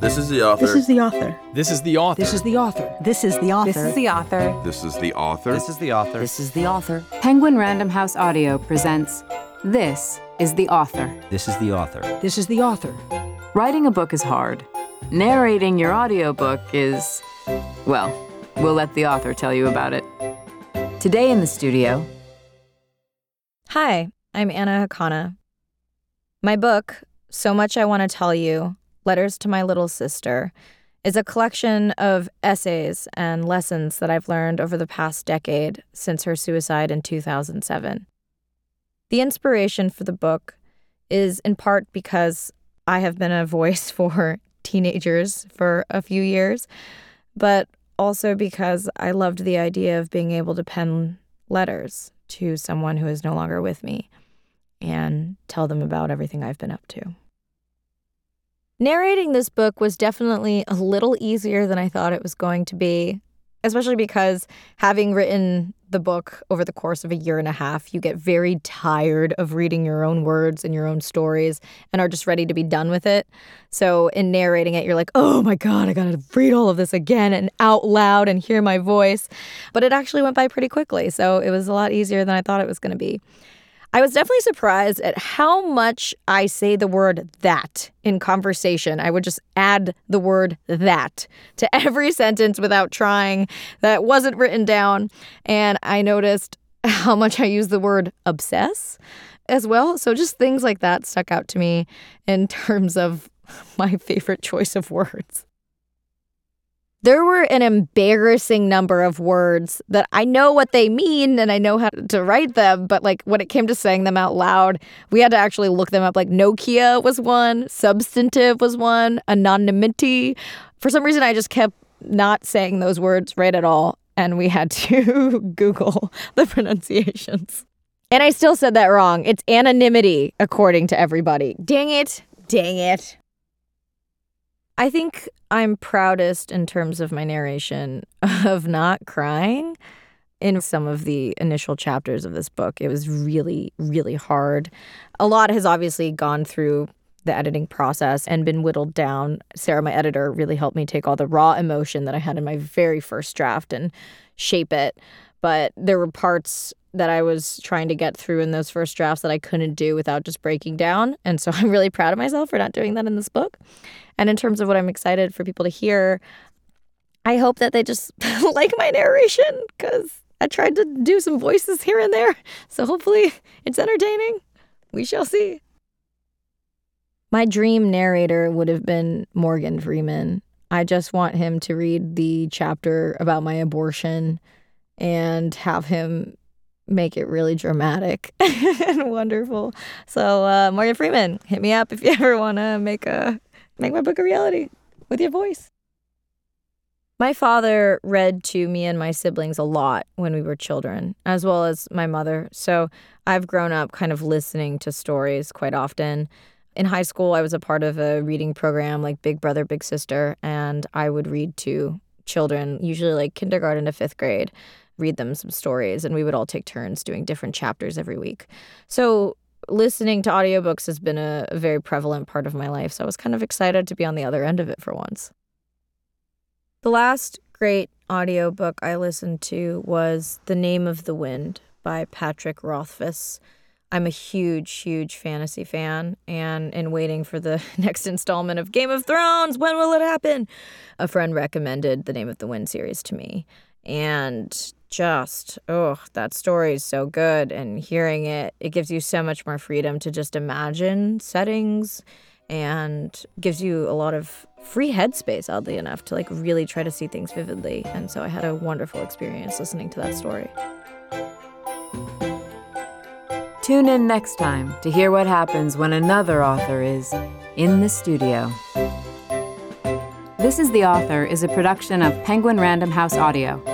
This is the author. This is the author. This is the author. This is the author. This is the author. This is the author. This is the author. This is the author. This is the author. Penguin Random House Audio presents This is the Author. This is the author. This is the author. Writing a book is hard. Narrating your audiobook is, well, we'll let the author tell you about it. Today in the studio, Hi, I'm Anna Akana. My book, So Much I Want to Tell You Letters to My Little Sister, is a collection of essays and lessons that I've learned over the past decade since her suicide in 2007. The inspiration for the book is in part because I have been a voice for teenagers for a few years, but also because I loved the idea of being able to pen letters to someone who is no longer with me and tell them about everything I've been up to. Narrating this book was definitely a little easier than I thought it was going to be, especially because having written the book over the course of a year and a half, you get very tired of reading your own words and your own stories and are just ready to be done with it. So, in narrating it, you're like, oh my God, I gotta read all of this again and out loud and hear my voice. But it actually went by pretty quickly. So, it was a lot easier than I thought it was gonna be. I was definitely surprised at how much I say the word that in conversation. I would just add the word that to every sentence without trying. That wasn't written down. And I noticed how much I use the word obsess as well. So just things like that stuck out to me in terms of my favorite choice of words. There were an embarrassing number of words that I know what they mean and I know how to write them, but like when it came to saying them out loud, we had to actually look them up. Like Nokia was one, substantive was one, anonymity. For some reason, I just kept not saying those words right at all, and we had to Google the pronunciations. And I still said that wrong. It's anonymity, according to everybody. Dang it. Dang it. I think I'm proudest in terms of my narration of not crying in some of the initial chapters of this book. It was really, really hard. A lot has obviously gone through the editing process and been whittled down. Sarah, my editor, really helped me take all the raw emotion that I had in my very first draft and shape it. But there were parts that I was trying to get through in those first drafts that I couldn't do without just breaking down. And so I'm really proud of myself for not doing that in this book. And in terms of what I'm excited for people to hear, I hope that they just like my narration because I tried to do some voices here and there. So hopefully it's entertaining. We shall see. My dream narrator would have been Morgan Freeman. I just want him to read the chapter about my abortion and have him make it really dramatic and wonderful. So uh, Morgan Freeman, hit me up if you ever want to make a make my book a reality with your voice. My father read to me and my siblings a lot when we were children, as well as my mother. So I've grown up kind of listening to stories quite often. In high school, I was a part of a reading program like Big Brother, Big Sister, and I would read to children, usually like kindergarten to fifth grade, read them some stories, and we would all take turns doing different chapters every week. So listening to audiobooks has been a, a very prevalent part of my life. So I was kind of excited to be on the other end of it for once. The last great audiobook I listened to was The Name of the Wind by Patrick Rothfuss. I'm a huge, huge fantasy fan, and in waiting for the next installment of Game of Thrones, when will it happen? A friend recommended the Name of the Wind series to me, and just oh, that story is so good. And hearing it, it gives you so much more freedom to just imagine settings, and gives you a lot of free headspace, oddly enough, to like really try to see things vividly. And so I had a wonderful experience listening to that story. tune in next time to hear what happens when another author is in the studio. This is the Author is a production of Penguin Random House Audio.